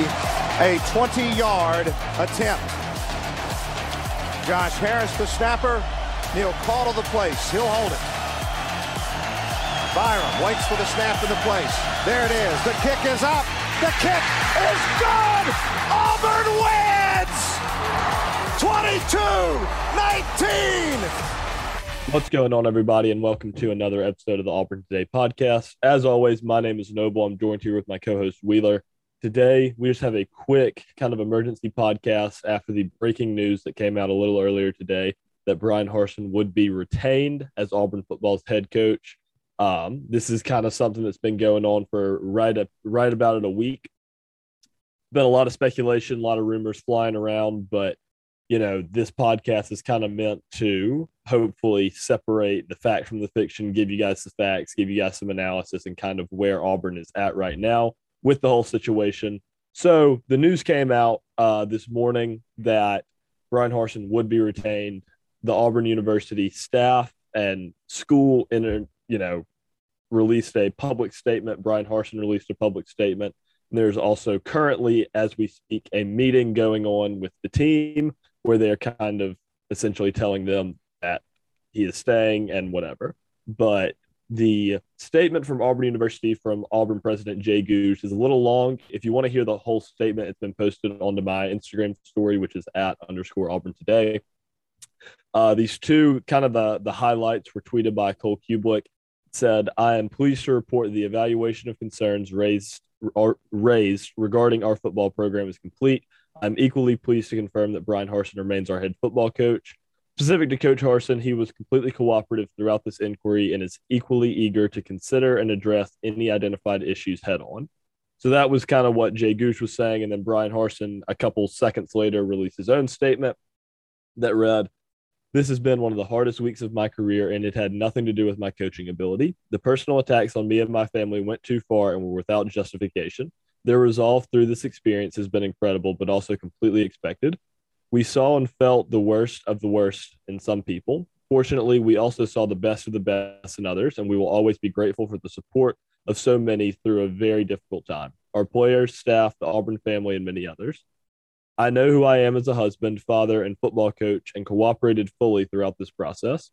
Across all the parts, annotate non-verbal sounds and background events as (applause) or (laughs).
a 20-yard attempt. Josh Harris, the snapper. Neil Caudle to the place. He'll hold it. Byrum waits for the snap to the place. There it is. The kick is up. The kick is good. Auburn wins. 22-19. What's going on, everybody, and welcome to another episode of the Auburn Today podcast. As always, my name is Noble. I'm joined here with my co-host Wheeler. Today, we just have a quick kind of emergency podcast after the breaking news that came out a little earlier today that Bryan Harsin would be retained as Auburn football's head coach. Um, this is kind of something that's been going on for right up, right about in a week. Been a lot of speculation, a lot of rumors flying around, but you know, this podcast is kind of meant to hopefully separate the fact from the fiction, give you guys the facts, give you guys some analysis, and kind of where Auburn is at right now with the whole situation. So the news came out uh, this morning that Bryan Harsin would be retained. The Auburn University staff and school, in a, you know, released a public statement. Bryan Harsin released a public statement. There's also currently, as we speak, a meeting going on with the team where they're kind of essentially telling them that he is staying and whatever. But the statement from Auburn University from Auburn President Jay Gogue is a little long. If you want to hear the whole statement, it's been posted onto my Instagram story, which is at underscore Auburn today. Uh, these two kind of the, the highlights were tweeted by Cole Cubelic. Said, I am pleased to report the evaluation of concerns raised raised regarding our football program is complete. I'm equally pleased to confirm that Bryan Harsin remains our head football coach. Specific to Coach Harsin, he was completely cooperative throughout this inquiry and is equally eager to consider and address any identified issues head on. So that was kind of what Jay Gogue was saying. And then Bryan Harsin, a couple seconds later, released his own statement that read, This has been one of the hardest weeks of my career, and it had nothing to do with my coaching ability. The personal attacks on me and my family went too far and were without justification. Their resolve through this experience has been incredible, but also completely expected. We saw and felt the worst of the worst in some people. Fortunately, we also saw the best of the best in others, and we will always be grateful for the support of so many through a very difficult time. Our players, staff, the Auburn family, and many others. I know who I am as a husband, father, and football coach, and cooperated fully throughout this process.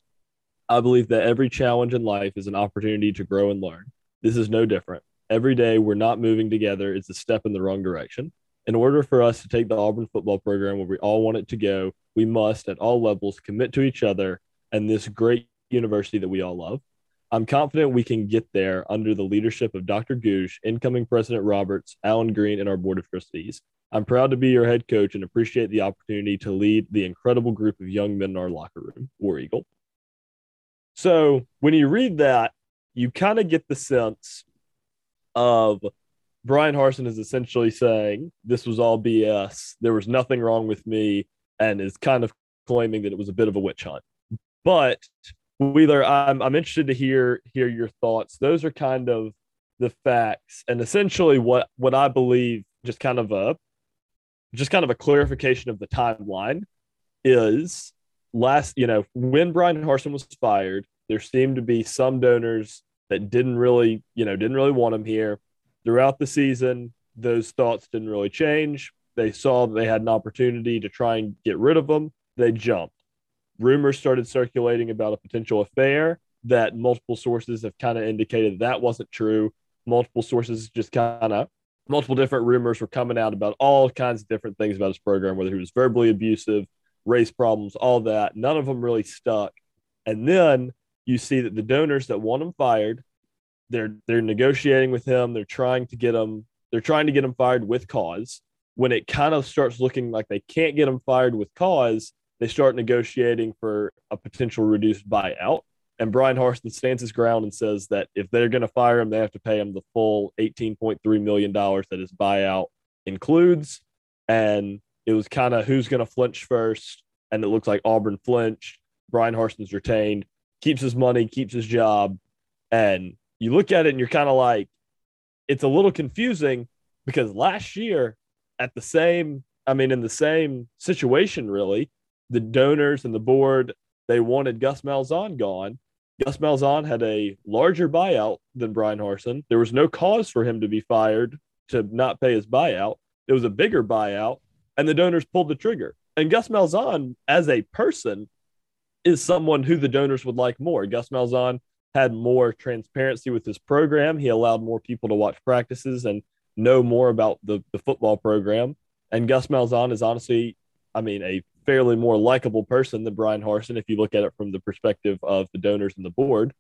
I believe that every challenge in life is an opportunity to grow and learn. This is no different. Every day we're not moving together is a step in the wrong direction. In order for us to take the Auburn football program where we all want it to go, we must, at all levels, commit to each other and this great university that we all love. I'm confident we can get there under the leadership of Dr. Gogue, incoming President Roberts, Allen Greene, and our board of trustees. I'm proud to be your head coach and appreciate the opportunity to lead the incredible group of young men in our locker room, War Eagle. So when you read that, you kind of get the sense of Bryan Harsin is essentially saying this was all BS. There was nothing wrong with me, and is kind of claiming that it was a bit of a witch hunt. But Wheeler, I'm I'm interested to hear hear your thoughts. Those are kind of the facts, and essentially what what I believe, just kind of a just kind of a clarification of the timeline, is last you know when Bryan Harsin was fired, there seemed to be some donors that didn't really you know didn't really want him here throughout the season, those thoughts didn't really change. They saw that they had an opportunity to try and get rid of them. They jumped. Rumors started circulating about a potential affair that multiple sources have kind of indicated that wasn't true. Multiple sources just kind of multiple different rumors were coming out about all kinds of different things about his program, whether he was verbally abusive, race problems, all that. None of them really stuck. And then you see that the donors that want him fired they're they're negotiating with him. They're trying to get him. They're trying to get him fired with cause. When it kind of starts looking like they can't get him fired with cause, they start negotiating for a potential reduced buyout. And Bryan Harsin stands his ground and says that if they're going to fire him, they have to pay him the full $18.3 million that his buyout includes. And it was kind of who's going to flinch first. And it looks like Auburn flinched. Bryan Harsin's retained, keeps his money, keeps his job. And you look at it and you're kind of like, it's a little confusing because last year at the same, I mean, in the same situation, really, the donors and the board, they wanted Gus Malzahn gone. Gus Malzahn had a larger buyout than Bryan Harsin. There was no cause for him to be fired to not pay his buyout. It was a bigger buyout, and the donors pulled the trigger. And Gus Malzahn, as a person, is someone who the donors would like more. Gus Malzahn had more transparency with his program. He allowed more people to watch practices and know more about the, the football program. And Gus Malzahn is honestly, I mean, a fairly more likable person than Bryan Harsin if you look at it from the perspective of the donors and the board.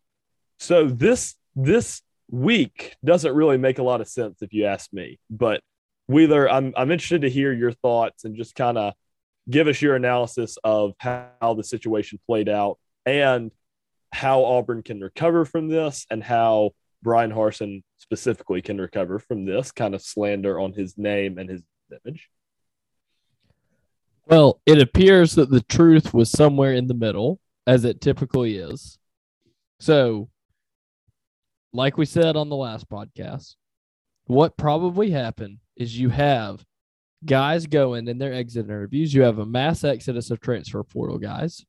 So this this week doesn't really make a lot of sense if you ask me. But Wheeler, I'm I'm interested to hear your thoughts and just kind of give us your analysis of how the situation played out and how Auburn can recover from this and how Bryan Harsin specifically can recover from this kind of slander on his name and his image. Well, it appears that the truth was somewhere in the middle, as it typically is. So, like we said on the last podcast, what probably happened is you have guys going in their exit interviews. You have a mass exodus of transfer portal guys,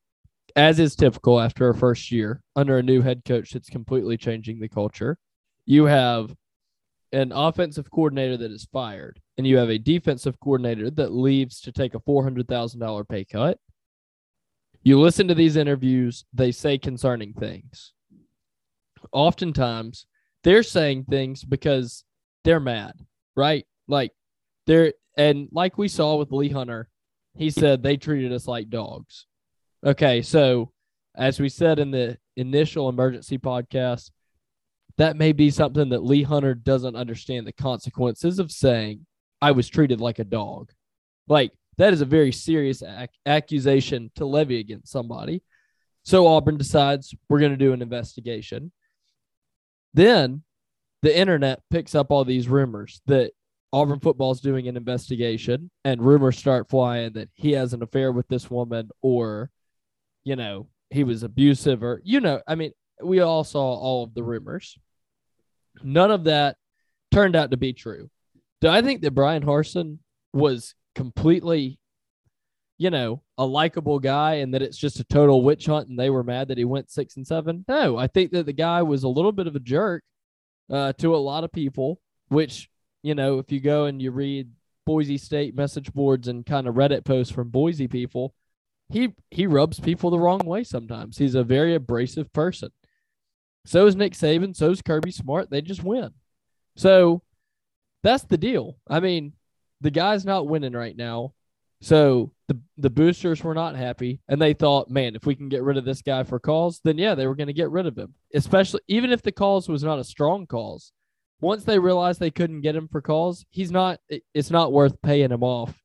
as is typical after a first year under a new head coach that's completely changing the culture. You have an offensive coordinator that is fired, and you have a defensive coordinator that leaves to take a $400,000 pay cut. You listen to these interviews, they say concerning things. Oftentimes, they're saying things because they're mad, right? Like they're and like we saw with Lee Hunter, he said they treated us like dogs. Okay, so as we said in the initial emergency podcast, that may be something that Lee Hunter doesn't understand the consequences of saying, I was treated like a dog. Like, that is a very serious ac- accusation to levy against somebody. So Auburn decides we're going to do an investigation. Then the internet picks up all these rumors that Auburn football is doing an investigation, and rumors start flying that he has an affair with this woman, or, you know, he was abusive, or, you know, I mean, we all saw all of the rumors. None of that turned out to be true. Do I think that Bryan Harsin was completely, you know, a likable guy and that it's just a total witch hunt and they were mad that he went six and seven? No, I think that the guy was a little bit of a jerk uh, to a lot of people, which, you know, if you go and you read Boise State message boards and kind of Reddit posts from Boise people, he he rubs people the wrong way sometimes. He's a very abrasive person. So is Nick Saban. So is Kirby Smart. They just win. So that's the deal. I mean, the guy's not winning right now. So the the boosters were not happy, and they thought, man, if we can get rid of this guy for cause, then yeah, they were going to get rid of him. Especially even if the cause was not a strong cause. Once they realized they couldn't get him for cause, he's not. It's not worth paying him off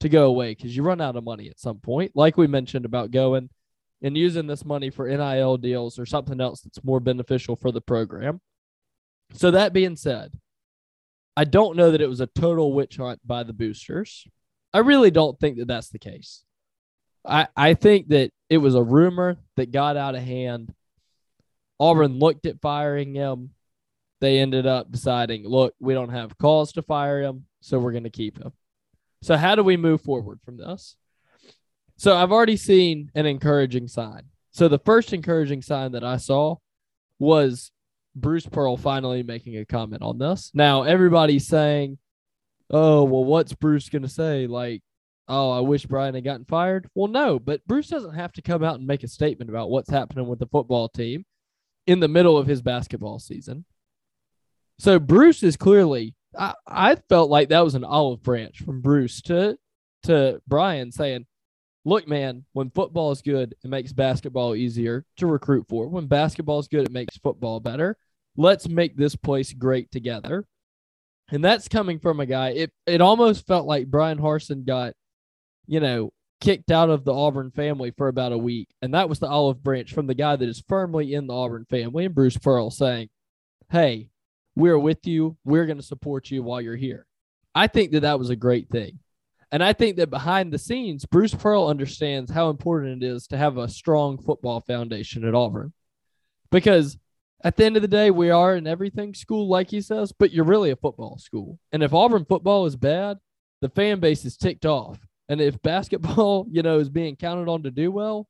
to go away because you run out of money at some point. Like we mentioned about going and using this money for NIL deals or something else that's more beneficial for the program. So, that being said, I don't know that it was a total witch hunt by the boosters. I really don't think that that's the case. I, I think that it was a rumor that got out of hand. Auburn looked at firing him. They ended up deciding, look, we don't have cause to fire him, so we're going to keep him. So, how do we move forward from this? So I've already seen an encouraging sign. So the first encouraging sign that I saw was Bruce Pearl finally making a comment on this. Now everybody's saying, "Oh, well, what's Bruce going to say?" Like, "Oh, I wish Bryan had gotten fired." Well, no, but Bruce doesn't have to come out and make a statement about what's happening with the football team in the middle of his basketball season. So Bruce is clearly. I, I felt like that was an olive branch from Bruce to to Bryan saying, look, man, when football is good, it makes basketball easier to recruit for. When basketball is good, it makes football better. Let's make this place great together. And that's coming from a guy. It it almost felt like Bryan Harsin got, you know, kicked out of the Auburn family for about a week. And that was the olive branch from the guy that is firmly in the Auburn family and Bruce Pearl saying, Hey, we're with you. We're going to support you while you're here. I think that that was a great thing. And I think that behind the scenes, Bruce Pearl understands how important it is to have a strong football foundation at Auburn. Because at the end of the day, we are an everything school, like he says, but you're really a football school. And if Auburn football is bad, the fan base is ticked off. And if basketball, (laughs) you know, is being counted on to do well,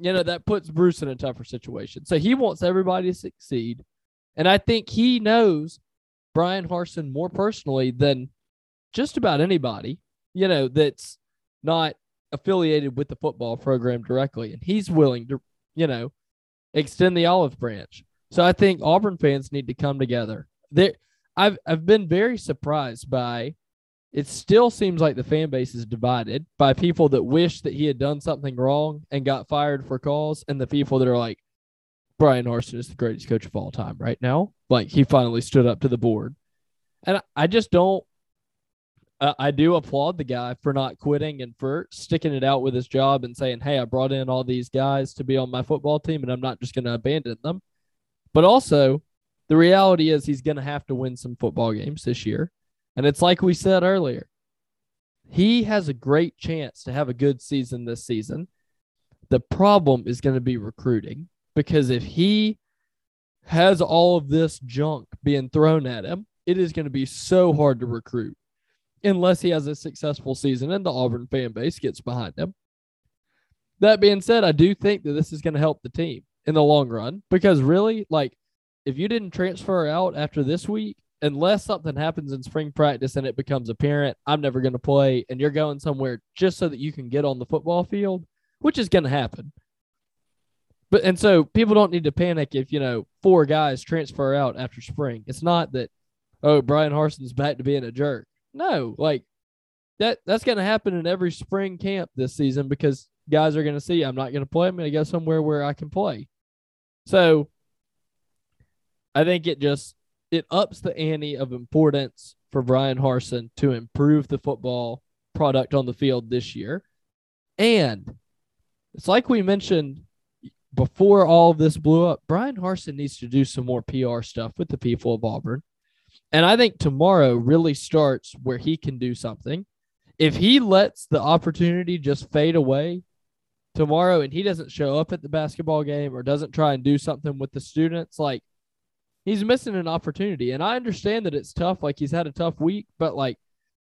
you know, that puts Bruce in a tougher situation. So he wants everybody to succeed. And I think he knows Bryan Harsin more personally than just about anybody, you know, that's not affiliated with the football program directly. And he's willing to, you know, extend the olive branch. So I think Auburn fans need to come together. There I've I've been very surprised by it still seems like the fan base is divided by people that wish that he had done something wrong and got fired for cause and the people that are like Bryan Harsin is the greatest coach of all time right now. Like he finally stood up to the board. And I just don't. Uh, I do applaud the guy for not quitting and for sticking it out with his job and saying, "Hey, I brought in all these guys to be on my football team, and I'm not just going to abandon them." But also, the reality is he's going to have to win some football games this year, and it's like we said earlier. He has a great chance to have a good season this season. The problem is going to be recruiting because if he has all of this junk being thrown at him, it is going to be so hard to recruit unless he has a successful season and the Auburn fan base gets behind him. That being said, I do think that this is going to help the team in the long run because really, like, if you didn't transfer out after this week, unless something happens in spring practice and it becomes apparent, I'm never going to play, and you're going somewhere just so that you can get on the football field, which is going to happen. But and so people don't need to panic if you know four guys transfer out after spring. It's not that oh Bryan Harsin's back to being a jerk. No, like that that's going to happen in every spring camp this season because guys are going to see I'm not going to play. I'm going to go somewhere where I can play. So I think it just it ups the ante of importance for Bryan Harsin to improve the football product on the field this year. And it's like we mentioned before all this blew up, Bryan Harsin needs to do some more PR stuff with the people of Auburn. And I think tomorrow really starts where he can do something. If he lets the opportunity just fade away tomorrow and he doesn't show up at the basketball game or doesn't try and do something with the students, like he's missing an opportunity. And I understand that it's tough. Like he's had a tough week, but like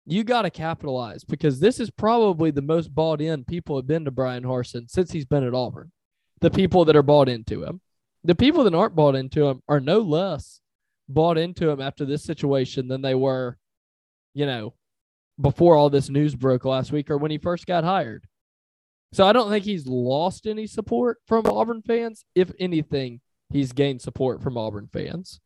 you got to capitalize because this is probably the most bought in people have been to Bryan Harsin since he's been at Auburn the people that are bought into him. The people that aren't bought into him are no less bought into him after this situation than they were, you know, before all this news broke last week or when he first got hired. So I don't think he's lost any support from Auburn fans. If anything, he's gained support from Auburn fans.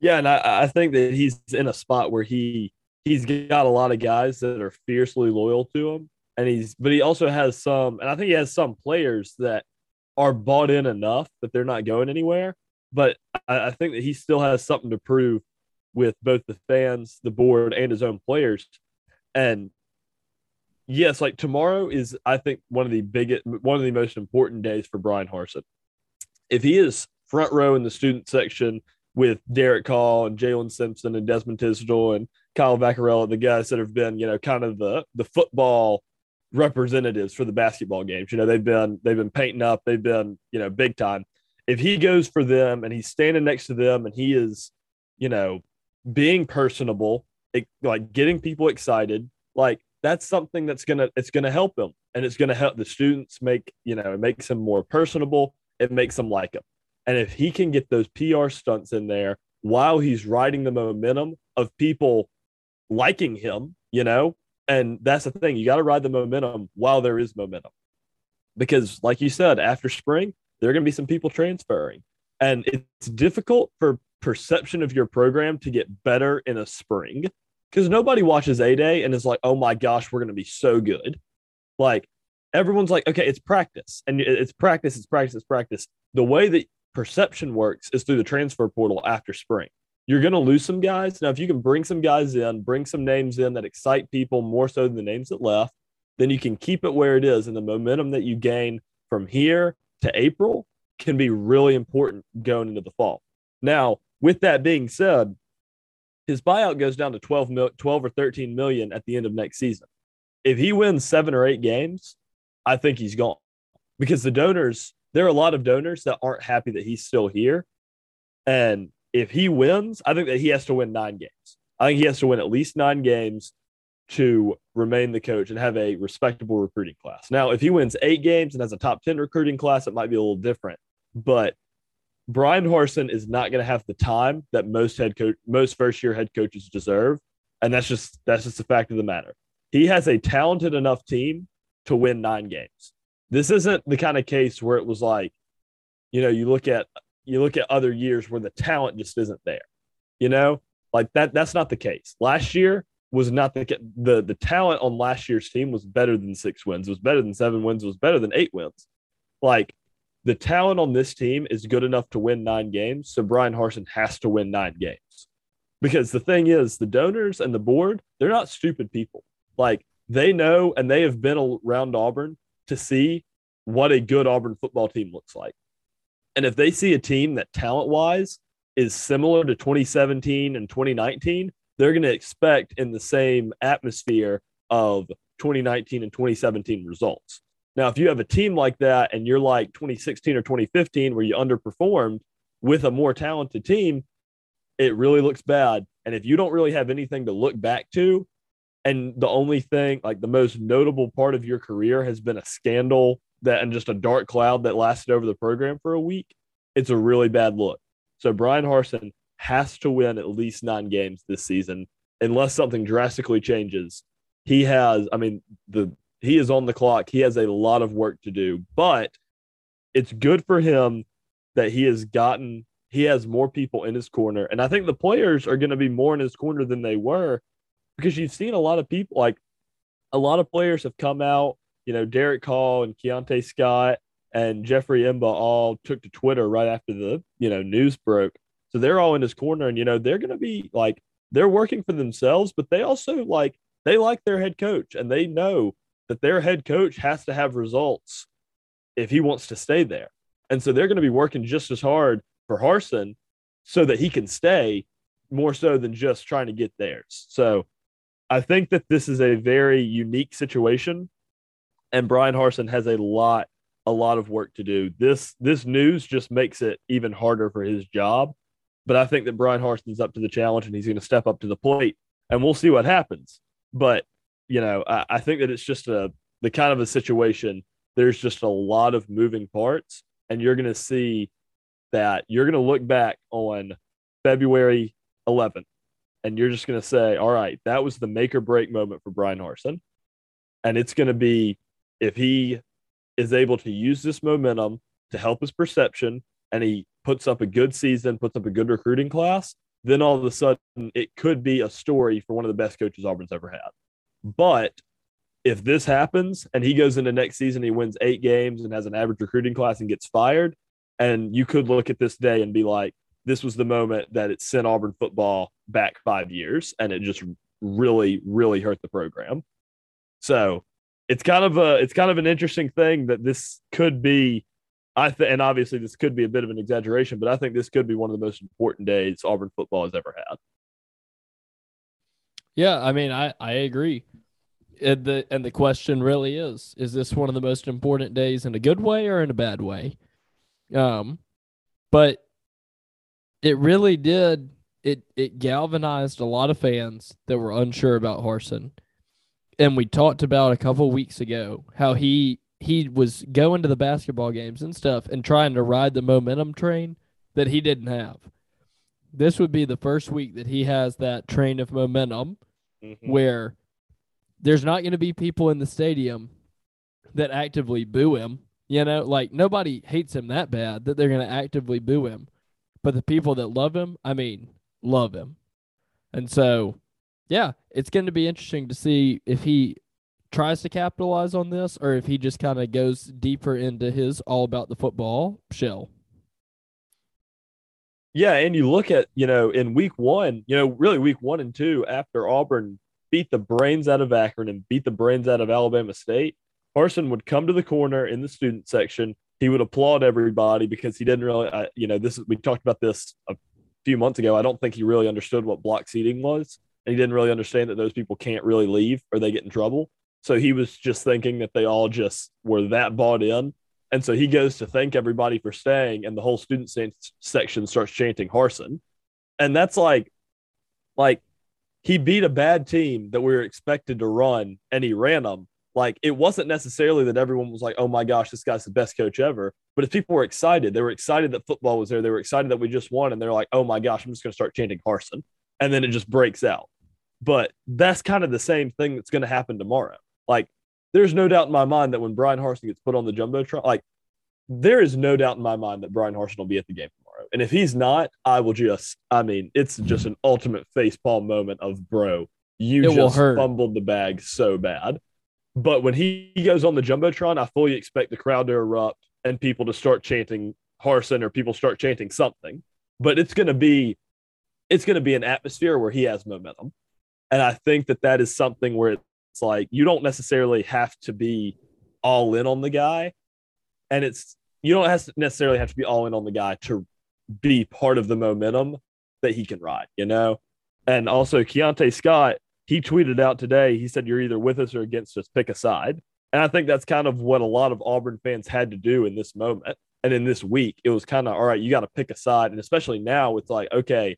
Yeah, and I, I think that he's in a spot where he he's got a lot of guys that are fiercely loyal to him and he's but he also has some, and I think he has some players that are bought in enough that they're not going anywhere. But I, I think that he still has something to prove with both the fans, the board, and his own players. And yes, like tomorrow is, I think, one of the biggest, one of the most important days for Bryan Harsin. If he is front row in the student section with Derick Hall and Jalen Simpson and Desmond Tisdale and Kyle Vaccarella, the guys that have been, you know, kind of the the football representatives for the basketball games. You know, they've been they've been painting up, they've been, you know, big time. If he goes for them and he's standing next to them and he is, you know, being personable, it, like getting people excited, like that's something that's gonna it's gonna help him and it's gonna help the students make, you know, it makes him more personable, it makes them like him. And if he can get those PR stunts in there while he's riding the momentum of people liking him, you know, and that's the thing. You got to ride the momentum while there is momentum. Because, like you said, after spring, there are going to be some people transferring. And it's difficult for perception of your program to get better in a spring because nobody watches A Day and is like, oh my gosh, we're going to be so good. Like, everyone's like, okay, it's practice and it's practice, it's practice, it's practice. The way that perception works is through the transfer portal after spring. You're going to lose some guys. Now, if you can bring some guys in, bring some names in that excite people more so than the names that left, then you can keep it where it is. And the momentum that you gain from here to April can be really important going into the fall. Now, with that being said, his buyout goes down to 12, mil, 12 or 13 million at the end of next season. If he wins seven or eight games, I think he's gone because the donors, there are a lot of donors that aren't happy that he's still here. And if he wins, I think that he has to win nine games. I think he has to win at least nine games to remain the coach and have a respectable recruiting class. Now, if he wins eight games and has a top 10 recruiting class, it might be a little different. But Bryan Harsin is not going to have the time that most head coach, most first year head coaches deserve. And that's just that's just the fact of the matter. He has a talented enough team to win nine games. This isn't the kind of case where it was like, you know, you look at you look at other years where the talent just isn't there. You know, like that that's not the case. Last year, was not the the the talent on last year's team was better than six wins, was better than seven wins, was better than eight wins. Like the talent on this team is good enough to win nine games, so Bryan Harsin has to win nine games. Because the thing is, the donors and the board, they're not stupid people. Like they know and they have been around Auburn to see what a good Auburn football team looks like. And if they see a team that talent wise is similar to 2017 and 2019, they're going to expect in the same atmosphere of 2019 and 2017 results. Now, if you have a team like that and you're like 2016 or 2015 where you underperformed with a more talented team, it really looks bad. And if you don't really have anything to look back to, and the only thing, like the most notable part of your career has been a scandal that and just a dark cloud that lasted over the program for a week, it's a really bad look. So Bryan Harsin has to win at least nine games this season unless something drastically changes. He has, I mean, the he is on the clock. He has a lot of work to do, but it's good for him that he has gotten he has more people in his corner. And I think the players are going to be more in his corner than they were because you've seen a lot of people like a lot of players have come out, you know, Derick Hall and Keionte Scott and Jeffrey M'ba all took to Twitter right after the, you know, news broke so they're all in his corner, and you know they're going to be like they're working for themselves, but they also like they like their head coach, and they know that their head coach has to have results if he wants to stay there. And so they're going to be working just as hard for Harsin so that he can stay more so than just trying to get theirs. So I think that this is a very unique situation and Bryan Harsin has a lot a lot of work to do. This this news just makes it even harder for his job but I think that Bryan Harsin's up to the challenge and he's going to step up to the plate, and we'll see what happens. But you know, I, I think that it's just a the kind of a situation. There's just a lot of moving parts, and you're going to see that you're going to look back on February 11th, and you're just going to say, "All right, that was the make or break moment for Bryan Harsin," and it's going to be if he is able to use this momentum to help his perception and he puts up a good season, puts up a good recruiting class, then all of a sudden it could be a story for one of the best coaches Auburn's ever had. But if this happens and he goes into next season, he wins eight games and has an average recruiting class and gets fired, and you could look at this day and be like, this was the moment that it sent Auburn football back five years and it just really, really hurt the program. So it's kind of a it's kind of an interesting thing that this could be I think, and obviously this could be a bit of an exaggeration, but I think this could be one of the most important days Auburn football has ever had. Yeah, I mean, I I agree. And the and the question really is: Is this one of the most important days in a good way or in a bad way? Um, but it really did. It it galvanized a lot of fans that were unsure about Harsin, and we talked about a couple weeks ago how he he was going to the basketball games and stuff and trying to ride the momentum train that he didn't have. This would be the first week that he has that train of momentum mm-hmm. where there's not going to be people in the stadium that actively boo him. You know, like nobody hates him that bad that they're going to actively boo him. But the people that love him, I mean, love him. And so, yeah, it's going to be interesting to see if he tries to capitalize on this or if he just kind of goes deeper into his all about the football shell. Yeah, and you look at, you know, in week one, you know, really week one and two, after Auburn beat the brains out of Akron and beat the brains out of Alabama State, Harsin would come to the corner in the student section. He would applaud everybody because he didn't really, uh, you know, this we talked about this a few months ago, I don't think he really understood what block seating was. And he didn't really understand that those people can't really leave or they get in trouble. So he was just thinking that they all just were that bought in. And so he goes to thank everybody for staying, and the whole student section starts chanting Harsin. And that's like, like he beat a bad team that we were expected to run and he ran them. Like it wasn't necessarily that everyone was like, oh my gosh, this guy's the best coach ever. But if people were excited, they were excited that football was there. They were excited that we just won. And they're like, oh my gosh, I'm just going to start chanting Harsin. And then it just breaks out. But that's kind of the same thing that's going to happen tomorrow. Like there's no doubt in my mind that when Bryan Harsin gets put on the jumbotron, like there is no doubt in my mind that Bryan Harsin will be at the game tomorrow. And if he's not, I will just, I mean, it's just an ultimate facepalm moment of bro, you it just fumbled the bag so bad. But when he goes on the jumbotron, I fully expect the crowd to erupt and people to start chanting Harsin or people start chanting something. But it's going to be, it's going to be an atmosphere where he has momentum, and I think that that is something where it's like you don't necessarily have to be all in on the guy, and it's you don't have necessarily have to be all in on the guy to be part of the momentum that he can ride, you know? And also Keionte Scott, he tweeted out today, he said, You're either with us or against us, pick a side. And I think that's kind of what a lot of Auburn fans had to do in this moment. And in this week, it was kind of all right, you got to pick a side. And especially now, it's like, okay,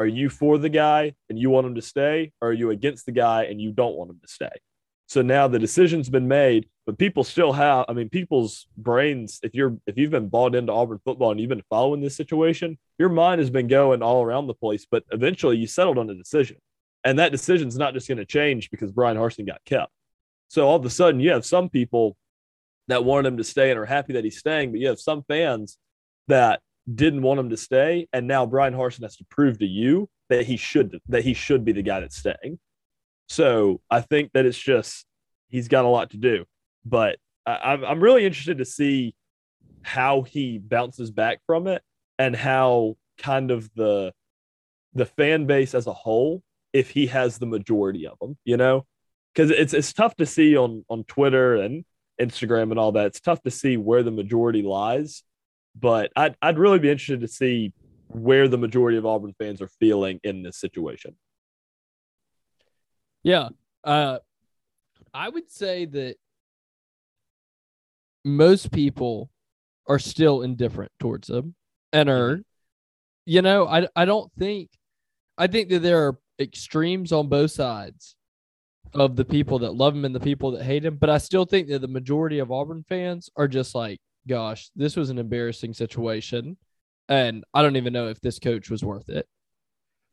are you for the guy and you want him to stay? Or are you against the guy and you don't want him to stay? So now the decision's been made, but people still have, I mean, people's brains, if you're if you've been bought into Auburn football and you've been following this situation, your mind has been going all around the place, but eventually you settled on a decision. And that decision's not just going to change because Bryan Harsin got kept. So all of a sudden you have some people that wanted him to stay and are happy that he's staying, but you have some fans that didn't want him to stay. And now Bryan Harsin has to prove to you that he should that he should be the guy that's staying. So I think that it's just he's got a lot to do, but I, I'm really interested to see how he bounces back from it and how kind of the the fan base as a whole, if he has the majority of them, you know, because it's it's tough to see on on Twitter and Instagram and all that. It's tough to see where the majority lies, but I'd I'd really be interested to see where the majority of Auburn fans are feeling in this situation. Yeah. Uh, I would say that most people are still indifferent towards them and are, mm-hmm. you know, I, I don't think, I think that there are extremes on both sides of the people that love him and the people that hate him. But I still think that the majority of Auburn fans are just like, gosh, this was an embarrassing situation. And I don't even know if this coach was worth it.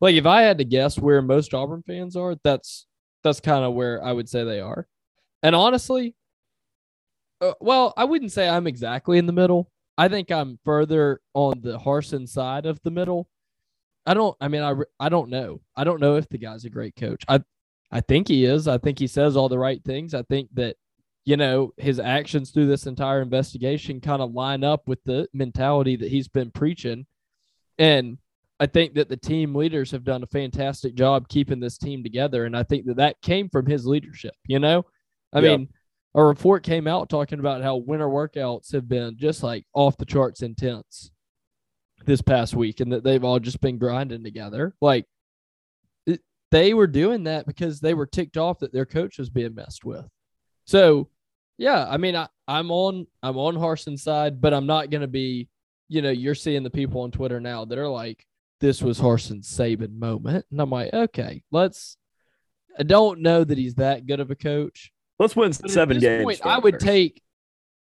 Like, if I had to guess where most Auburn fans are, that's that's kind of where I would say they are. And honestly, uh, well, I wouldn't say I'm exactly in the middle. I think I'm further on the Harsin side of the middle. I don't. I mean, I I don't know. I don't know if the guy's a great coach. I I think he is. I think he says all the right things. I think that you know his actions through this entire investigation kind of line up with the mentality that he's been preaching. And I think that the team leaders have done a fantastic job keeping this team together. And I think that that came from his leadership. You know, I mean, a report came out talking about how winter workouts have been just like off the charts intense this past week and that they've all just been grinding together. Like it, they were doing that because they were ticked off that their coach was being messed with. So, yeah, I mean, I, I'm on I'm on Harsin's side, but I'm not going to be, you know, you're seeing the people on Twitter now that are like, this was Harsin Saban moment. And I'm like, okay, let's. I don't know that he's that good of a coach. Let's win seven games. Point, I would take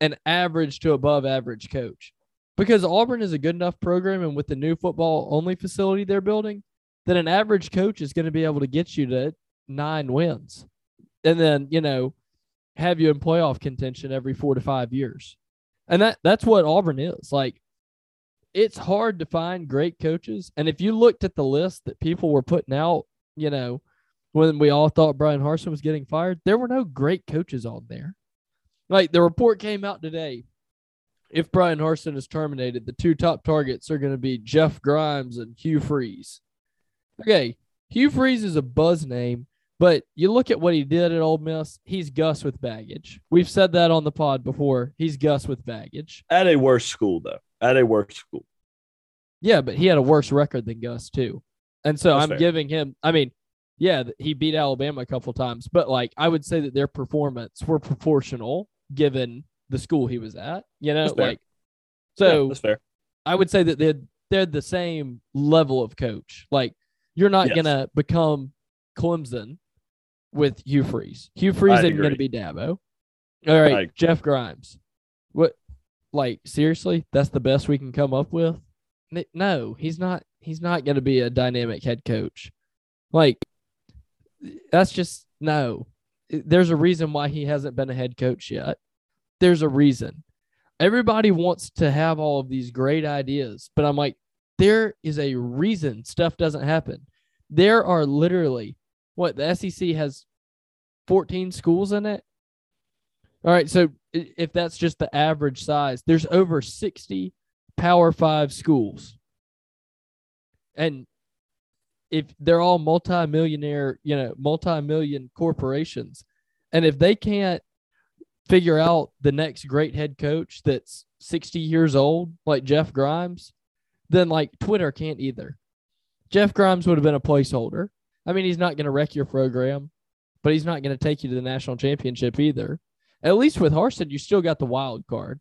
an average to above average coach because Auburn is a good enough program, and with the new football only facility they're building, that an average coach is going to be able to get you to nine wins, and then you know have you in playoff contention every four to five years, and that that's what Auburn is like it's hard to find great coaches. And if you looked at the list that people were putting out, you know, when we all thought Bryan Harsin was getting fired, there were no great coaches on there. Like the report came out today. If Bryan Harsin is terminated, the two top targets are going to be Jeff Grimes and Hugh Freeze. Okay, Hugh Freeze is a buzz name, but you look at what he did at Ole Miss, he's Gus with baggage. We've said that on the pod before. He's Gus with baggage. At a worse school, though at a worse school. Yeah, but he had a worse record than Gus too. And so That's I'm fair. giving him I mean, yeah, he beat Alabama a couple times, but like I would say that their performance were proportional given the school he was at. You know, like Yeah, so that's fair. I would say that they're they're the same level of coach. Like you're not Yes. gonna become Clemson with Hugh Freeze. Hugh Freeze isn't gonna be Dabo. All right, Jeff Grimes. What? Like seriously, that's the best we can come up with? No, he's not. He's not gonna be a dynamic head coach. Like that's just no. There's a reason why he hasn't been a head coach yet. There's a reason everybody wants to have all of these great ideas, but I'm like, there is a reason stuff doesn't happen. There are literally what the SEC has 14 schools in it. All right, so if that's just the average size, there's over 60 Power 5 schools. And if they're all multi-millionaire, you know, multi-million corporations, and if they can't figure out the next great head coach that's 60 years old, like Jeff Grimes, then like Twitter can't either. Jeff Grimes would have been a placeholder. I mean, he's not going to wreck your program, but he's not going to take you to the national championship either. At least with Harsin, you still got the wild card.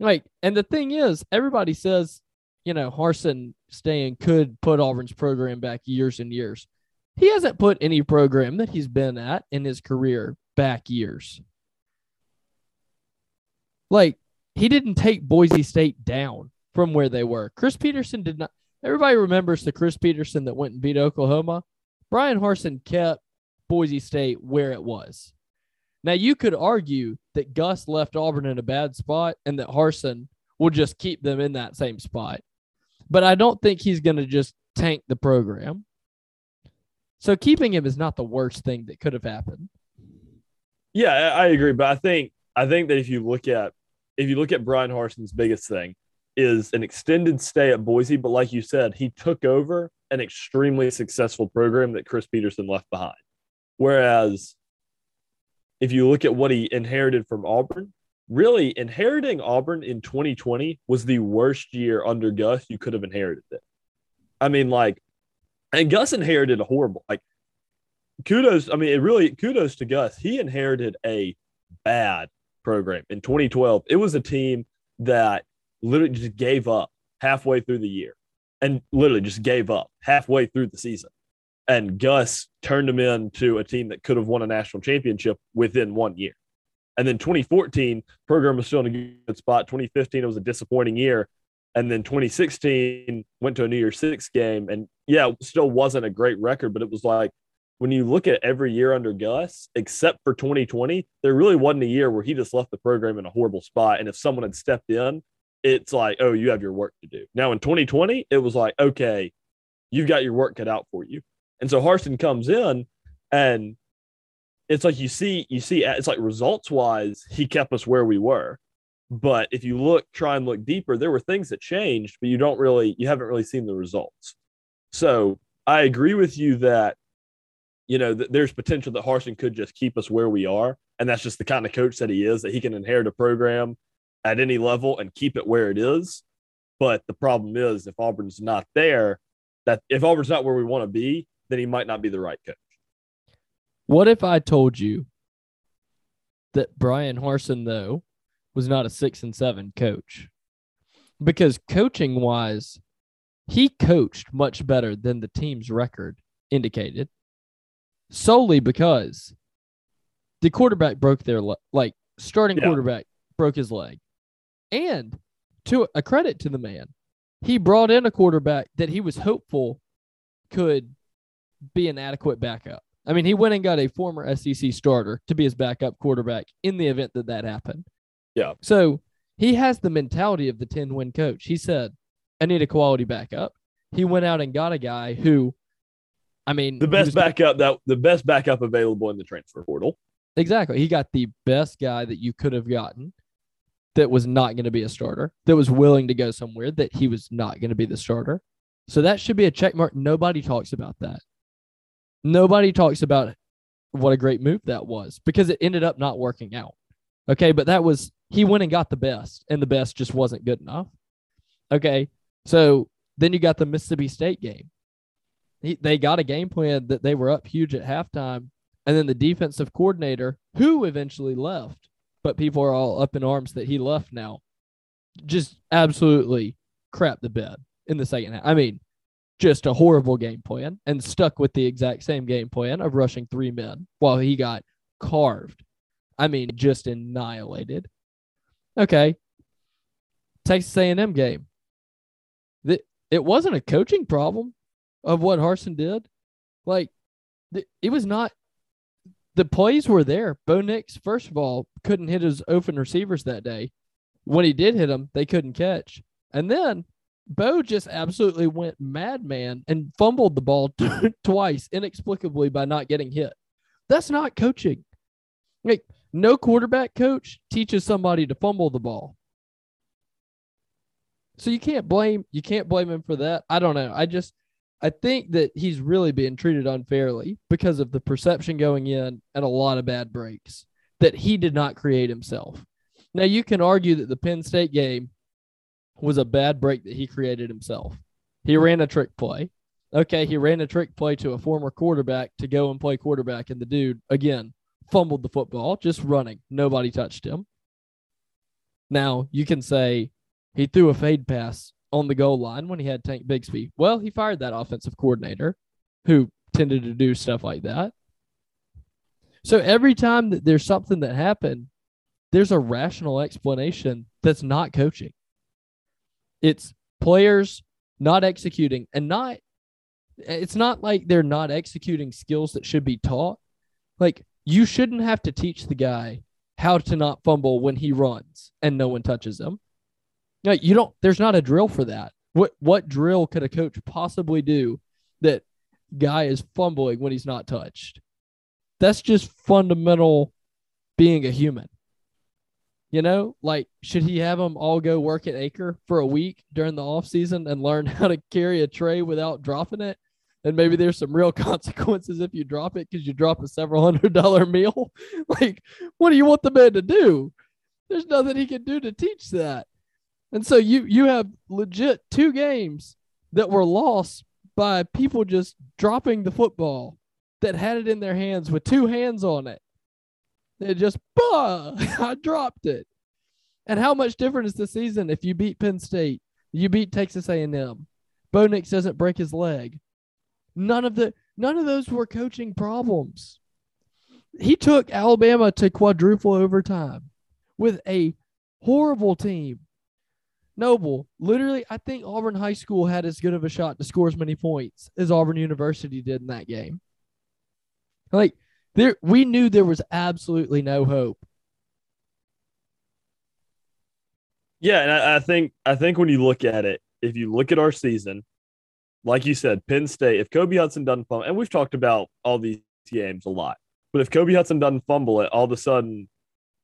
Like, and the thing is, everybody says, you know, Harsin staying could put Auburn's program back years and years. He hasn't put any program that he's been at in his career back years. Like he didn't take Boise State down from where they were. Chris Petersen did not. Everybody remembers the Chris Petersen that went and beat Oklahoma. Bryan Harsin kept Boise State where it was. Now you could argue that Gus left Auburn in a bad spot and that Harsin will just keep them in that same spot. But I don't think he's going to just tank the program. So keeping him is not the worst thing that could have happened. Yeah, I agree, but I think I think that if you look at if you look at Bryan Harsin's biggest thing is an extended stay at Boise, but like you said, he took over an extremely successful program that Chris Petersen left behind. Whereas if you look at what he inherited from Auburn, really inheriting Auburn in 2020 was the worst year under Gus you could have inherited it. I mean, like, and Gus inherited a horrible, like, kudos. I mean, it really kudos to Gus. He inherited a bad program in 2012. It was a team that literally just gave up halfway through the year and literally just gave up halfway through the season. And Gus turned them into a team that could have won a national championship within one year. And then 2014, program was still in a good spot. 2015, it was a disappointing year. And then 2016 went to a New Year's Six game. And yeah, still wasn't a great record, but it was like when you look at every year under Gus, except for 2020, there really wasn't a year where he just left the program in a horrible spot. And if someone had stepped in, it's like, oh, you have your work to do. Now in 2020, it was like, okay, you've got your work cut out for you. And so Harsin comes in and it's like you see, you see, it's like results wise, he kept us where we were. But if you look, try and look deeper, there were things that changed, but you don't really, you haven't really seen the results. So I agree with you that, you know, th- there's potential that Harsin could just keep us where we are. And that's just the kind of coach that he is, that he can inherit a program at any level and keep it where it is. But the problem is, if Auburn's not there, that if Auburn's not where we want to be, then he might not be the right coach. What if I told you that Bryan Harsin, though, was not a six and seven coach? Because coaching wise, he coached much better than the team's record indicated, solely because the quarterback broke their le- like starting Yeah. quarterback broke his leg. And to a credit to the man, he brought in a quarterback that he was hopeful could be an adequate backup. I mean, he went and got a former SEC starter to be his backup quarterback in the event that that happened. Yeah. So he has the mentality of the 10 win coach. He said, I need a quality backup. He went out and got a guy who, I mean, The best backup that the best backup available in the transfer portal. Exactly. He got the best guy that you could have gotten that was not going to be a starter, that was willing to go somewhere that he was not going to be the starter. So that should be a check mark. Nobody talks about that. Nobody talks about what a great move that was because it ended up not working out. Okay. But that was, he went and got the best, and the best just wasn't good enough. Okay. So then you got the Mississippi State game. He, they got a game plan that they were up huge at halftime, and then the defensive coordinator, who eventually left, but people are all up in arms that he left now, just absolutely crap the bed in the second half. I mean, just a horrible game plan and stuck with the exact same game plan of rushing three men while he got carved. I mean, just annihilated. Okay. Texas A&M game. It wasn't a coaching problem of what Harsin did. Like, it was not. The plays were there. Bo Nix, first of all, couldn't hit his open receivers that day. When he did hit them, they couldn't catch. And then Bo just absolutely went madman and fumbled the ball (laughs) twice inexplicably by not getting hit. That's not coaching. Like no quarterback coach teaches somebody to fumble the ball. So you can't blame you can't blame him for that. I don't know. I just I think that he's really being treated unfairly because of the perception going in and a lot of bad breaks that he did not create himself. Now you can argue that the Penn State game was a bad break that he created himself. He ran a trick play. Okay, he ran a trick play to a former quarterback to go and play quarterback, and the dude again fumbled the football, just running. Nobody touched him. Now you can say he threw a fade pass on the goal line when he had Tank Bigsby. Well, he fired that offensive coordinator who tended to do stuff like that. So every time that there's something that happened, there's a rational explanation that's not coaching. It's players not executing and not it's not like they're not executing skills that should be taught. Like you shouldn't have to teach the guy how to not fumble when he runs and no one touches him. No, you don't there's not a drill for that. What what drill could a coach possibly do that guy is fumbling when he's not touched? That's just fundamental being a human. You know, like should he have them all go work at Acre for a week during the off season and learn (laughs) how to carry a tray without dropping it? And maybe there's some real (laughs) consequences if you drop it because you drop a several hundred dollar meal. (laughs) like, what do you want the man to do? There's nothing he can do to teach that. And so you you have legit two games that were lost by people just dropping the football that had it in their hands with two hands on it. They just, bah, (laughs) I dropped it. And how much different is the season if you beat Penn State, you beat Texas A&M, Bo Nix doesn't break his leg. None of the none of those were coaching problems. He took Alabama to quadruple overtime with a horrible team. Noble, literally, I think Auburn High School had as good of a shot to score as many points as Auburn University did in that game. Like there, we knew there was absolutely no hope. Yeah, and I, I think I think when you look at it, if you look at our season, like you said, Penn State, if Kobe Hudson doesn't fumble, and we've talked about all these games a lot, but if Kobe Hudson doesn't fumble it, all of a sudden,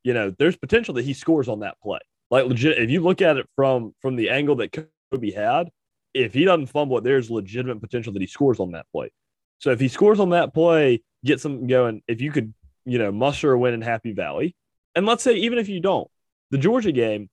you know, there's potential that he scores on that play. Like legit, if you look at it from from the angle that Kobe had, if he doesn't fumble it, there's legitimate potential that he scores on that play. So if he scores on that play, get something going. If you could, you know, muster a win in Happy Valley, and let's say even if you don't, the Georgia game,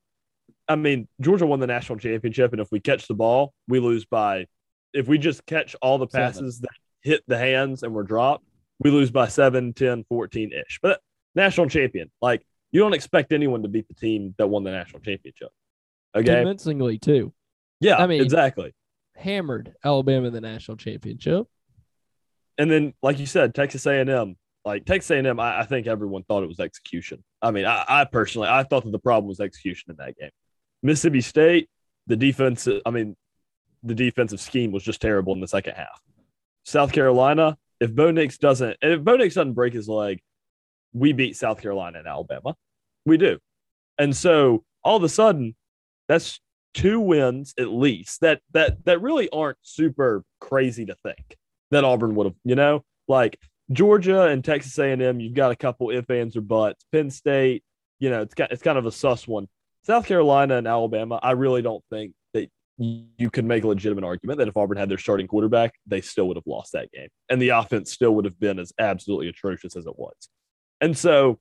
I mean, Georgia won the national championship, and if we catch the ball, we lose by. If we just catch all the passes seven. that hit the hands and were dropped, we lose by 7, 10, 14 ish. But national champion, like you don't expect anyone to beat the team that won the national championship. Okay, convincingly too. Yeah, I mean, exactly. Hammered Alabama in the national championship and then like you said, Texas A&M, like Texas A&M, I, I think everyone thought it was execution. I mean, I, I, personally, I thought that the problem was execution in that game. Mississippi State, the defense, I mean, the defensive scheme was just terrible in the second half. South Carolina, if Bo Nix doesn't, if Bo Nix doesn't break his leg, we beat South Carolina and Alabama. We do. And so all of a sudden, that's two wins at least that that that really aren't super crazy to think that Auburn would have, you know, like Georgia and Texas A&M, you've got a couple if, ands, or buts. Penn State, you know, it's got, it's kind of a sus one. South Carolina and Alabama, I really don't think that you could make a legitimate argument that if Auburn had their starting quarterback, they still would have lost that game. And the offense still would have been as absolutely atrocious as it was. And so,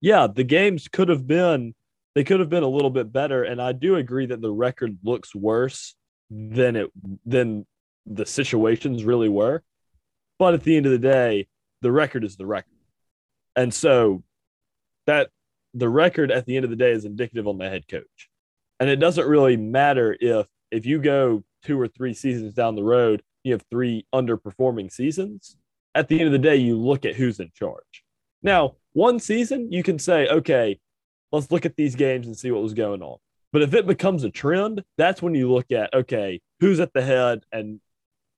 yeah, the games could have been, they could have been a little bit better. And I do agree that the record looks worse than it than the situations really were. But at the end of the day, the record is the record. And so that the record at the end of the day is indicative on the head coach. And it doesn't really matter if if you go two or three seasons down the road, you have three underperforming seasons. At the end of the day, you look at who's in charge. Now, one season, you can say, okay, let's look at these games and see what was going on. But if it becomes a trend, that's when you look at, okay, who's at the head and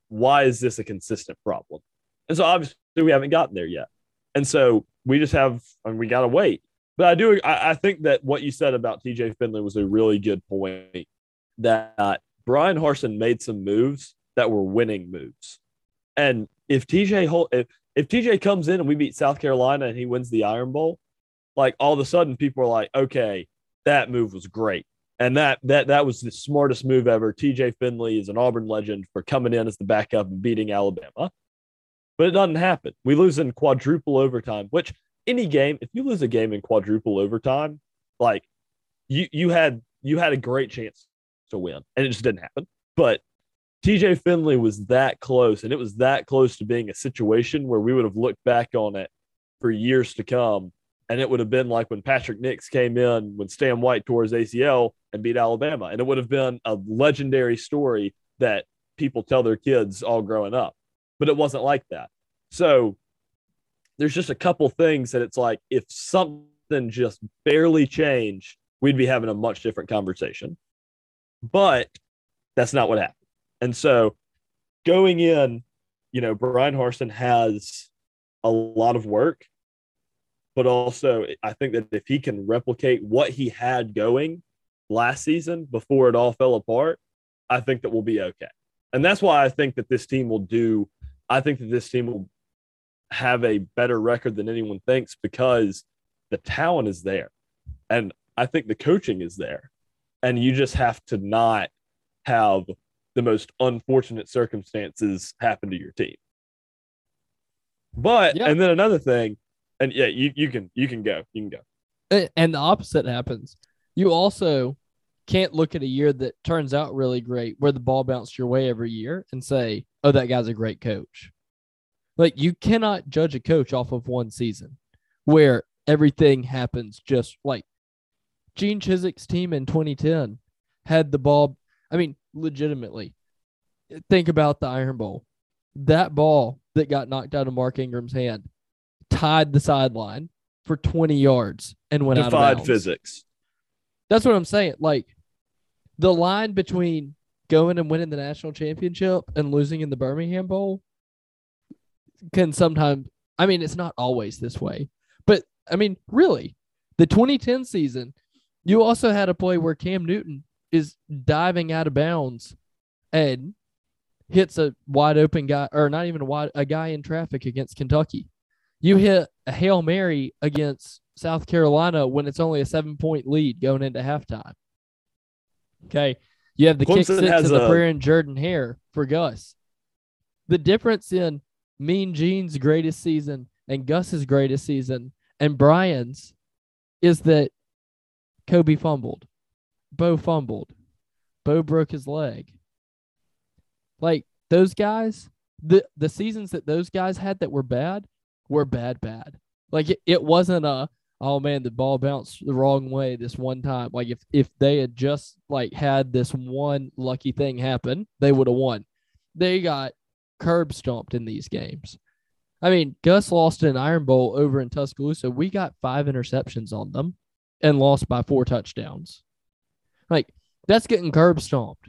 why is this a consistent problem? And so obviously we haven't gotten there yet. And so we just have, and we got to wait. But I do, I, I think that what you said about TJ Finley was a really good point that Bryan Harsin made some moves that were winning moves. And if TJ if, if TJ comes in and we beat South Carolina and he wins the Iron Bowl, like all of a sudden people are like, okay, that move was great. And that that that was the smartest move ever. TJ Finley is an Auburn legend for coming in as the backup and beating Alabama. But it doesn't happen. We lose in quadruple overtime, which any game, if you lose a game in quadruple overtime, like you you had you had a great chance to win, and it just didn't happen. But TJ Finley was that close, and it was that close to being a situation where we would have looked back on it for years to come. And it would have been like when Patrick Nix came in when Stan White tore his ACL and beat Alabama. And it would have been a legendary story that people tell their kids all growing up. But it wasn't like that. So there's just a couple things that it's like if something just barely changed, we'd be having a much different conversation. But that's not what happened. And so going in, you know, Bryan Harsin has a lot of work, but also I think that if he can replicate what he had going last season before it all fell apart, I think that we'll be okay. And that's why I think that this team will do, I think that this team will have a better record than anyone thinks because the talent is there. And I think the coaching is there. And you just have to not have the most unfortunate circumstances happen to your team. But yeah. and then another thing, and yeah, you, you can you can go. You can go. And the opposite happens. You also can't look at a year that turns out really great where the ball bounced your way every year and say, oh, that guy's a great coach. Like you cannot judge a coach off of one season where everything happens just like Gene Chizik's team in 2010 had the ball. I mean, legitimately, think about the Iron Bowl. That ball that got knocked out of Mark Ingram's hand tied the sideline for 20 yards and went Defied out of bounds. physics. That's what I'm saying. Like the line between going and winning the national championship and losing in the Birmingham Bowl can sometimes I mean it's not always this way. But I mean, really, the 2010 season, you also had a play where Cam Newton is diving out of bounds and hits a wide open guy or not even a wide a guy in traffic against Kentucky. You hit a Hail Mary against South Carolina when it's only a seven point lead going into halftime. Okay. You have the Clemson kick six and the prayer and Jordan Hare for Gus. The difference in Mean Gene's greatest season and Gus's greatest season and Bryan's is that Kobe fumbled. Bo fumbled. Bo broke his leg. Like those guys, the the seasons that those guys had that were bad were bad, bad. Like it, it wasn't a oh man, the ball bounced the wrong way this one time. Like if if they had just like had this one lucky thing happen, they would have won. They got curb stomped in these games. I mean, Gus lost an Iron Bowl over in Tuscaloosa. We got five interceptions on them and lost by four touchdowns. Like that's getting curb stomped.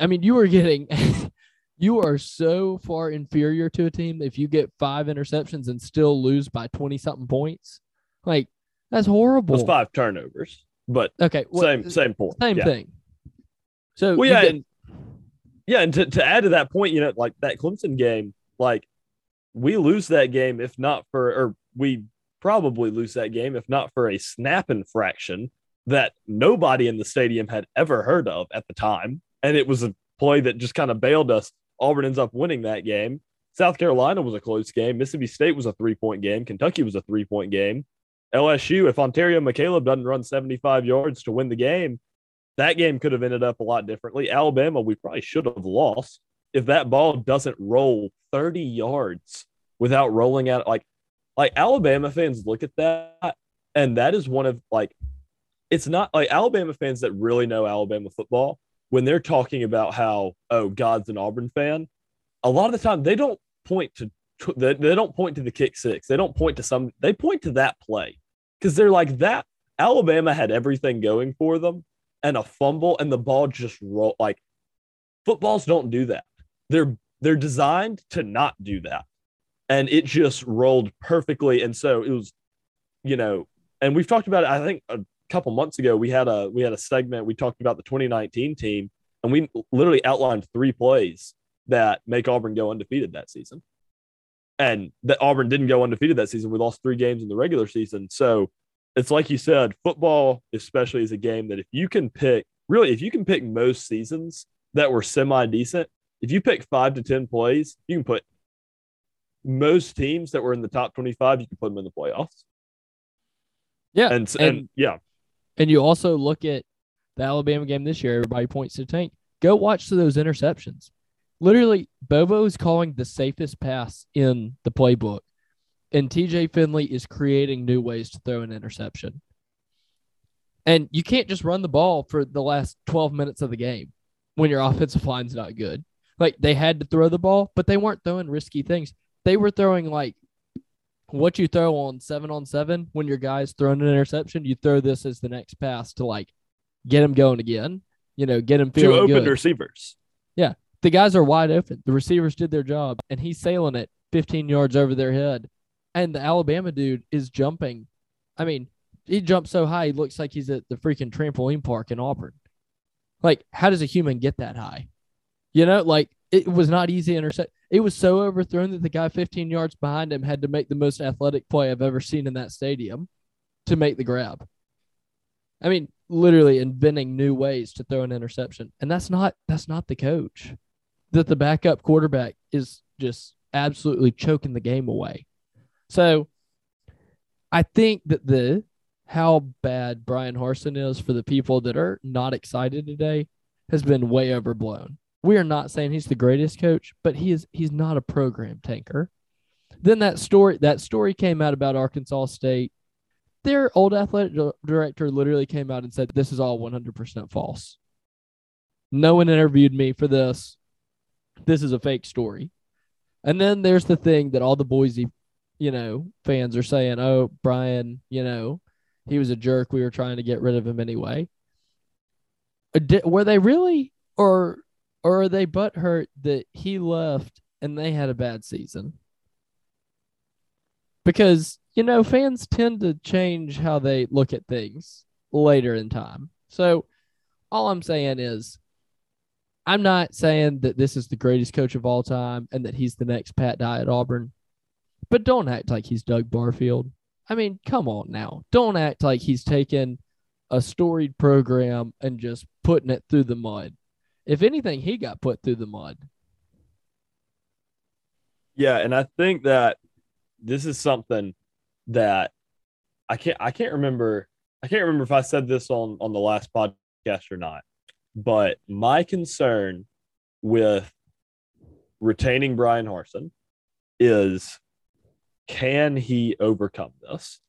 I mean, you are getting (laughs) you are so far inferior to a team if you get five interceptions and still lose by 20 something points. Like that's horrible. It's five turnovers, but okay, well, same same point. Same yeah. thing. So well, yeah, get, and, yeah, and to, to add to that point, you know, like that Clemson game, like we lose that game if not for, or we probably lose that game if not for a snap infraction that nobody in the stadium had ever heard of at the time. And it was a play that just kind of bailed us. Auburn ends up winning that game. South Carolina was a close game. Mississippi State was a three point game. Kentucky was a three point game. LSU, if Ontario McCalebb doesn't run 75 yards to win the game, that game could have ended up a lot differently. Alabama, we probably should have lost if that ball doesn't roll 30 yards without rolling out. Like, like Alabama fans look at that, and that is one of like, it's not like Alabama fans that really know Alabama football when they're talking about how oh God's an Auburn fan. A lot of the time they don't point to they, they don't point to the kick six. They don't point to some. They point to that play because they're like that. Alabama had everything going for them, and a fumble, and the ball just roll. Like footballs don't do that. They're they're designed to not do that, and it just rolled perfectly. And so it was, you know, and we've talked about it. I think a couple months ago we had a we had a segment. We talked about the 2019 team, and we literally outlined three plays that make Auburn go undefeated that season and that Auburn didn't go undefeated that season. We lost three games in the regular season. So it's like you said, football, especially, is a game that if you can pick, really, if you can pick most seasons that were semi decent, if you pick five to 10 plays, you can put most teams that were in the top 25, you can put them in the playoffs. Yeah. And, and, and yeah. And you also look at the Alabama game this year, everybody points to Tank. Go watch those interceptions literally Bobo is calling the safest pass in the playbook, and TJ Finley is creating new ways to throw an interception. And you can't just run the ball for the last 12 minutes of the game when your offensive line's not good. Like they had to throw the ball, but they weren't throwing risky things. They were throwing like what you throw on seven on seven when your guy's throwing an interception. You throw this as the next pass to like get him going again. You know, get him feeling to open good. receivers. Yeah, the guys are wide open. The receivers did their job, and he's sailing it 15 yards over their head. And the Alabama dude is jumping. I mean, he jumps so high, he looks like he's at the freaking trampoline park in Auburn. Like, how does a human get that high? You know, like it was not easy to intercept. It was so overthrown that the guy 15 yards behind him had to make the most athletic play I've ever seen in that stadium to make the grab. I mean, literally inventing new ways to throw an interception. And that's not that's not the coach that the backup quarterback is just absolutely choking the game away. So I think that the how bad Bryan Harsin is for the people that are not excited today has been way overblown. We are not saying he's the greatest coach, but he is he's not a program tanker. Then that story that story came out about Arkansas State. Their old athletic director literally came out and said this is all 100% false. No one interviewed me for this this is a fake story. And then there's the thing that all the Boise, you know, fans are saying, "Oh, Bryan, you know, he was a jerk. We were trying to get rid of him anyway." Were they really, or or are they butthurt that he left and they had a bad season? Because you know, fans tend to change how they look at things later in time. So all I'm saying is I'm not saying that this is the greatest coach of all time and that he's the next Pat Dye at Auburn, but don't act like he's Doug Barfield. I mean, come on now. Don't act like he's taken a storied program and just putting it through the mud. If anything, he got put through the mud. Yeah, and I think that this is something that I can't I can't remember I can't remember if I said this on on the last podcast or not. But my concern with retaining Bryan Harsin is can he overcome this?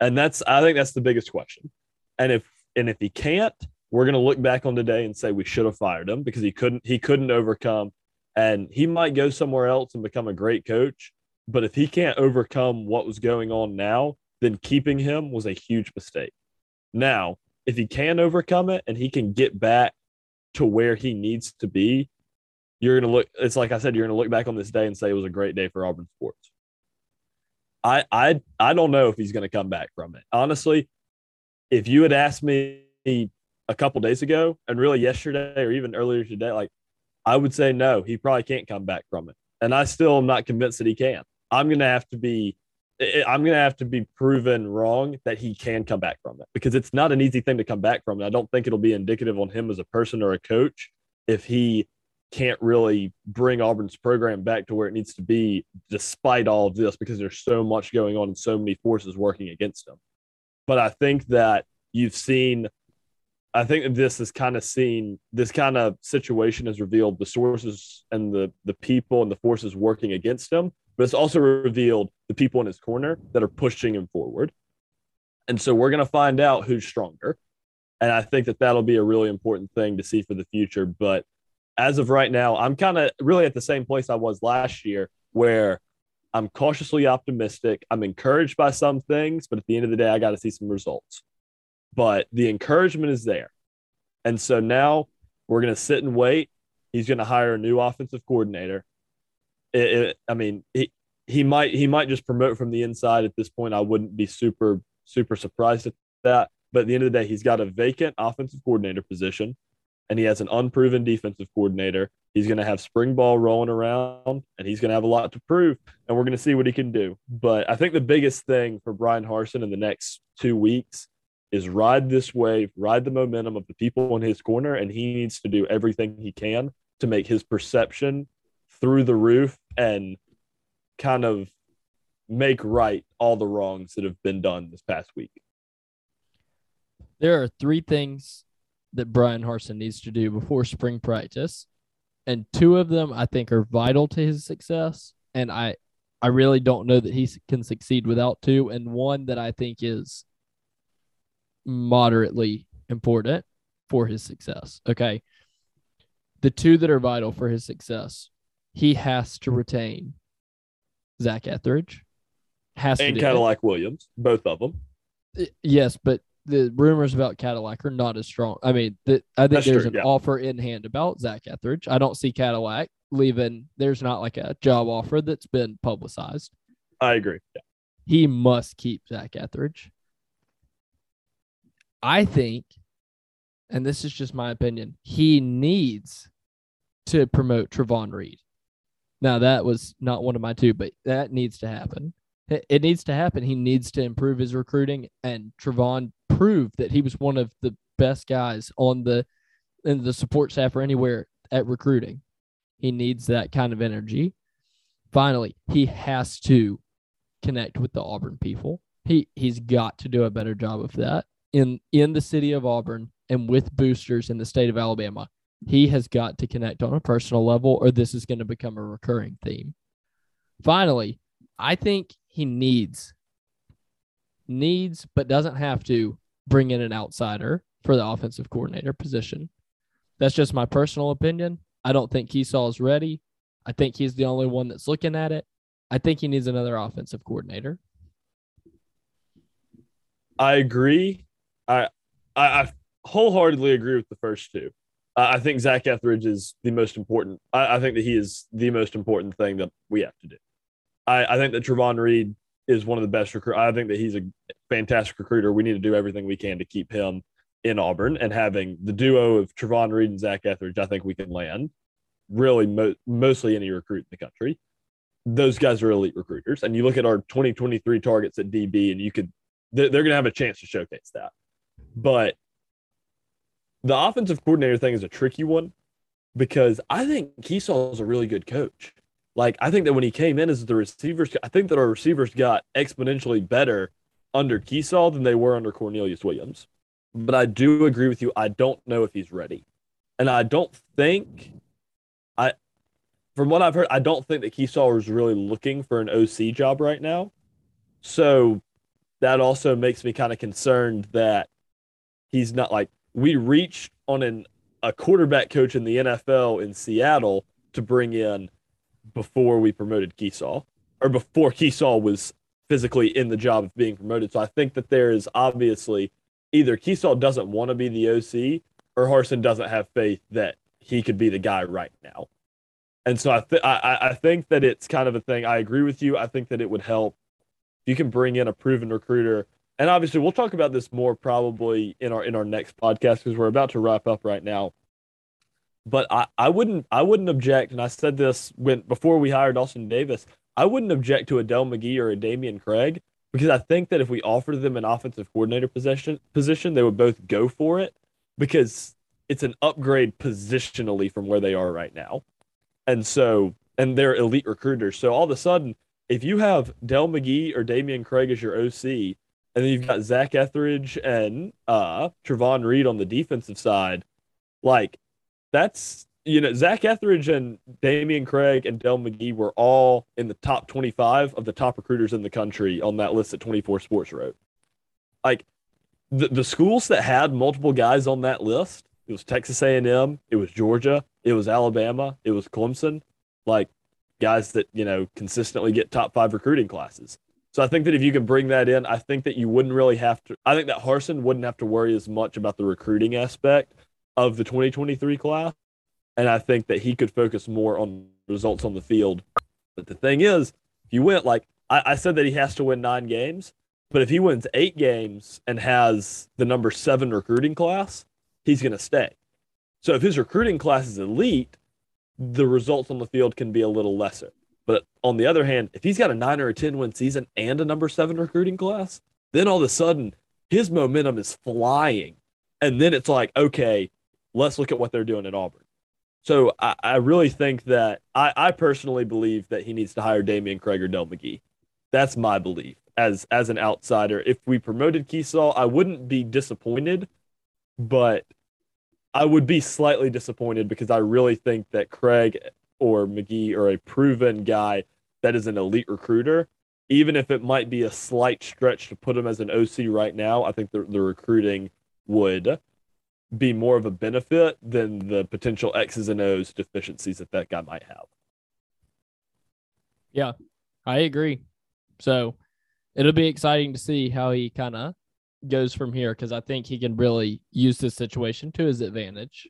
And that's I think that's the biggest question. And if and if he can't, we're going to look back on today and say we should have fired him because he couldn't he couldn't overcome and he might go somewhere else and become a great coach, but if he can't overcome what was going on now, then keeping him was a huge mistake. Now, if he can overcome it and he can get back to where he needs to be, you're gonna look. It's like I said, you're gonna look back on this day and say it was a great day for Auburn sports. I I I don't know if he's gonna come back from it. Honestly, if you had asked me a couple days ago and really yesterday or even earlier today, like I would say no, he probably can't come back from it. And I still am not convinced that he can. I'm gonna have to be I'm going to have to be proven wrong that he can come back from it because it's not an easy thing to come back from. And I don't think it'll be indicative on him as a person or a coach if he can't really bring Auburn's program back to where it needs to be despite all of this because there's so much going on and so many forces working against him. But I think that you've seen I think this is kind of seen this kind of situation has revealed the sources and the the people and the forces working against him, but it's also revealed the people in his corner that are pushing him forward. And so we're going to find out who's stronger. And I think that that'll be a really important thing to see for the future. But as of right now, I'm kind of really at the same place I was last year where I'm cautiously optimistic. I'm encouraged by some things, but at the end of the day, I got to see some results. But the encouragement is there. And so now we're going to sit and wait. He's going to hire a new offensive coordinator. It, it, I mean, he, he might he might just promote from the inside at this point. I wouldn't be super super surprised at that. But at the end of the day, he's got a vacant offensive coordinator position and he has an unproven defensive coordinator. He's going to have spring ball rolling around and he's going to have a lot to prove. And we're going to see what he can do. But I think the biggest thing for Bryan Harsin in the next two weeks is ride this wave, ride the momentum of the people in his corner. And he needs to do everything he can to make his perception through the roof and kind of make right all the wrongs that have been done this past week. There are three things that Bryan Harsin needs to do before spring practice. And two of them I think are vital to his success. And I I really don't know that he can succeed without two. And one that I think is moderately important for his success. Okay. The two that are vital for his success, he has to retain Zach Etheridge. Has and to Cadillac Williams, both of them. Yes, but the rumors about Cadillac are not as strong. I mean, the, I think That's there's true, an yeah. offer in hand about Zach Etheridge. I don't see Cadillac leaving. There's not like a job offer that's been publicized. I agree. Yeah. He must keep Zach Etheridge. I think, and this is just my opinion, he needs to promote Trovon Reed. Now that was not one of my two, but that needs to happen. It, needs to happen. He needs to improve his recruiting, and Trevon proved that he was one of the best guys on the in the support staff or anywhere at recruiting. He needs that kind of energy. Finally, he has to connect with the Auburn people. He he's got to do a better job of that in in the city of Auburn and with boosters in the state of Alabama. He has got to connect on a personal level, or this is going to become a recurring theme. Finally, I think he needs needs but doesn't have to bring in an outsider for the offensive coordinator position. That's just my personal opinion. I don't think Kiesau is ready. I think he's the only one that's looking at it. I think he needs another offensive coordinator. I agree. I, I wholeheartedly agree with the first two. I I think Zach Etheridge is the most important. I, I think that he is the most important thing that we have to do. I, I think that Trovon Reed is one of the best recruit. I think that he's a fantastic recruiter. We need to do everything we can to keep him in Auburn and having the duo of Trovon Reed and Zach Etheridge. I think we can land really mo- mostly any recruit in the country. Those guys are elite recruiters, and you look at our 2023 targets at DB, and you could they're, they're going to have a chance to showcase that. But the offensive coordinator thing is a tricky one because I think Kiesau is a really good coach. Like I think that when he came in as the receivers, I think that our receivers got exponentially better under Kiesau than they were under Cornelius Williams. But I do agree with you. I don't know if he's ready, and I don't think I, from what I've heard, I don't think that Keesaw is really looking for an OC job right now. So that also makes me kind of concerned that he's not like we reached on an a quarterback coach in the NFL in Seattle to bring in before we promoted Kiesau or before Kiesau was physically in the job of being promoted. So I think that there is obviously either Kiesau doesn't want to be the OC or Harsin doesn't have faith that he could be the guy right now. And so I, th- I I think that it's kind of a thing. I agree with you. I think that it would help if you can bring in a proven recruiter. And obviously, we'll talk about this more probably in our in our next podcast because we're about to wrap up right now. But I, I wouldn't I wouldn't object, and I said this when before we hired Austin Davis. I wouldn't object to a McGee or a Dameyune Craig because I think that if we offered them an offensive coordinator position position, they would both go for it because it's an upgrade positionally from where they are right now. And so and they're elite recruiters. So all of a sudden, if you have Dell McGee or Dameyune Craig as your OC, and then you've got Zach Etheridge and uh Trovon Reed on the defensive side. Like that's you know, Zach Etheridge and Dameyune Craig and Dell McGee were all in the top 25 of the top recruiters in the country on that list that 24 Sports wrote. Like the, the schools that had multiple guys on that list, it was Texas A&M, it was Georgia, it was Alabama, it was Clemson, like guys that, you know, consistently get top 5 recruiting classes. So I think that if you can bring that in, I think that you wouldn't really have to I think that Harsin wouldn't have to worry as much about the recruiting aspect of the 2023 class and I think that he could focus more on results on the field. But the thing is, if you went like I, I said that he has to win nine games, but if he wins eight games and has the number seven recruiting class, he's going to stay. So if his recruiting class is elite, the results on the field can be a little lesser. But on the other hand, if he's got a nine or a 10 win season and a number seven recruiting class, then all of a sudden his momentum is flying. And then it's like, okay, let's look at what they're doing at Auburn. So I, I really think that I, I personally believe that he needs to hire Dameyune Craig or Dell McGee. That's my belief as as an outsider. If we promoted Kiesau, I wouldn't be disappointed, but I would be slightly disappointed because I really think that Craig or McGee or a proven guy that is an elite recruiter. Even if it might be a slight stretch to put him as an OC right now, I think the, the recruiting would be more of a benefit than the potential X's and O's deficiencies that that guy might have. Yeah, I agree. So it'll be exciting to see how he kind of goes from here because I think he can really use this situation to his advantage.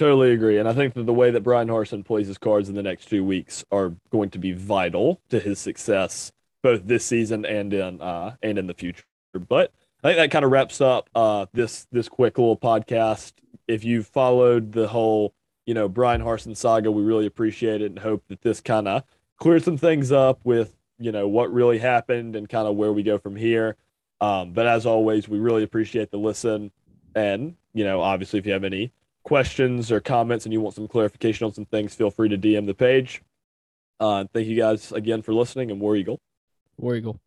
Totally agree. And I think that the way that Bryan Harsin plays his cards in the next two weeks are going to be vital to his success both this season and in uh and in the future. But I think that kind of wraps up uh, this this quick little podcast. If you've followed the whole, you know, Bryan Harsin saga, we really appreciate it and hope that this kind of clears some things up with, you know, what really happened and kind of where we go from here. Um, but as always, we really appreciate the listen. And, you know, obviously, if you have any questions or comments and you want some clarification on some things, feel free to DM the page. Uh, thank you guys again for listening and War Eagle. War Eagle.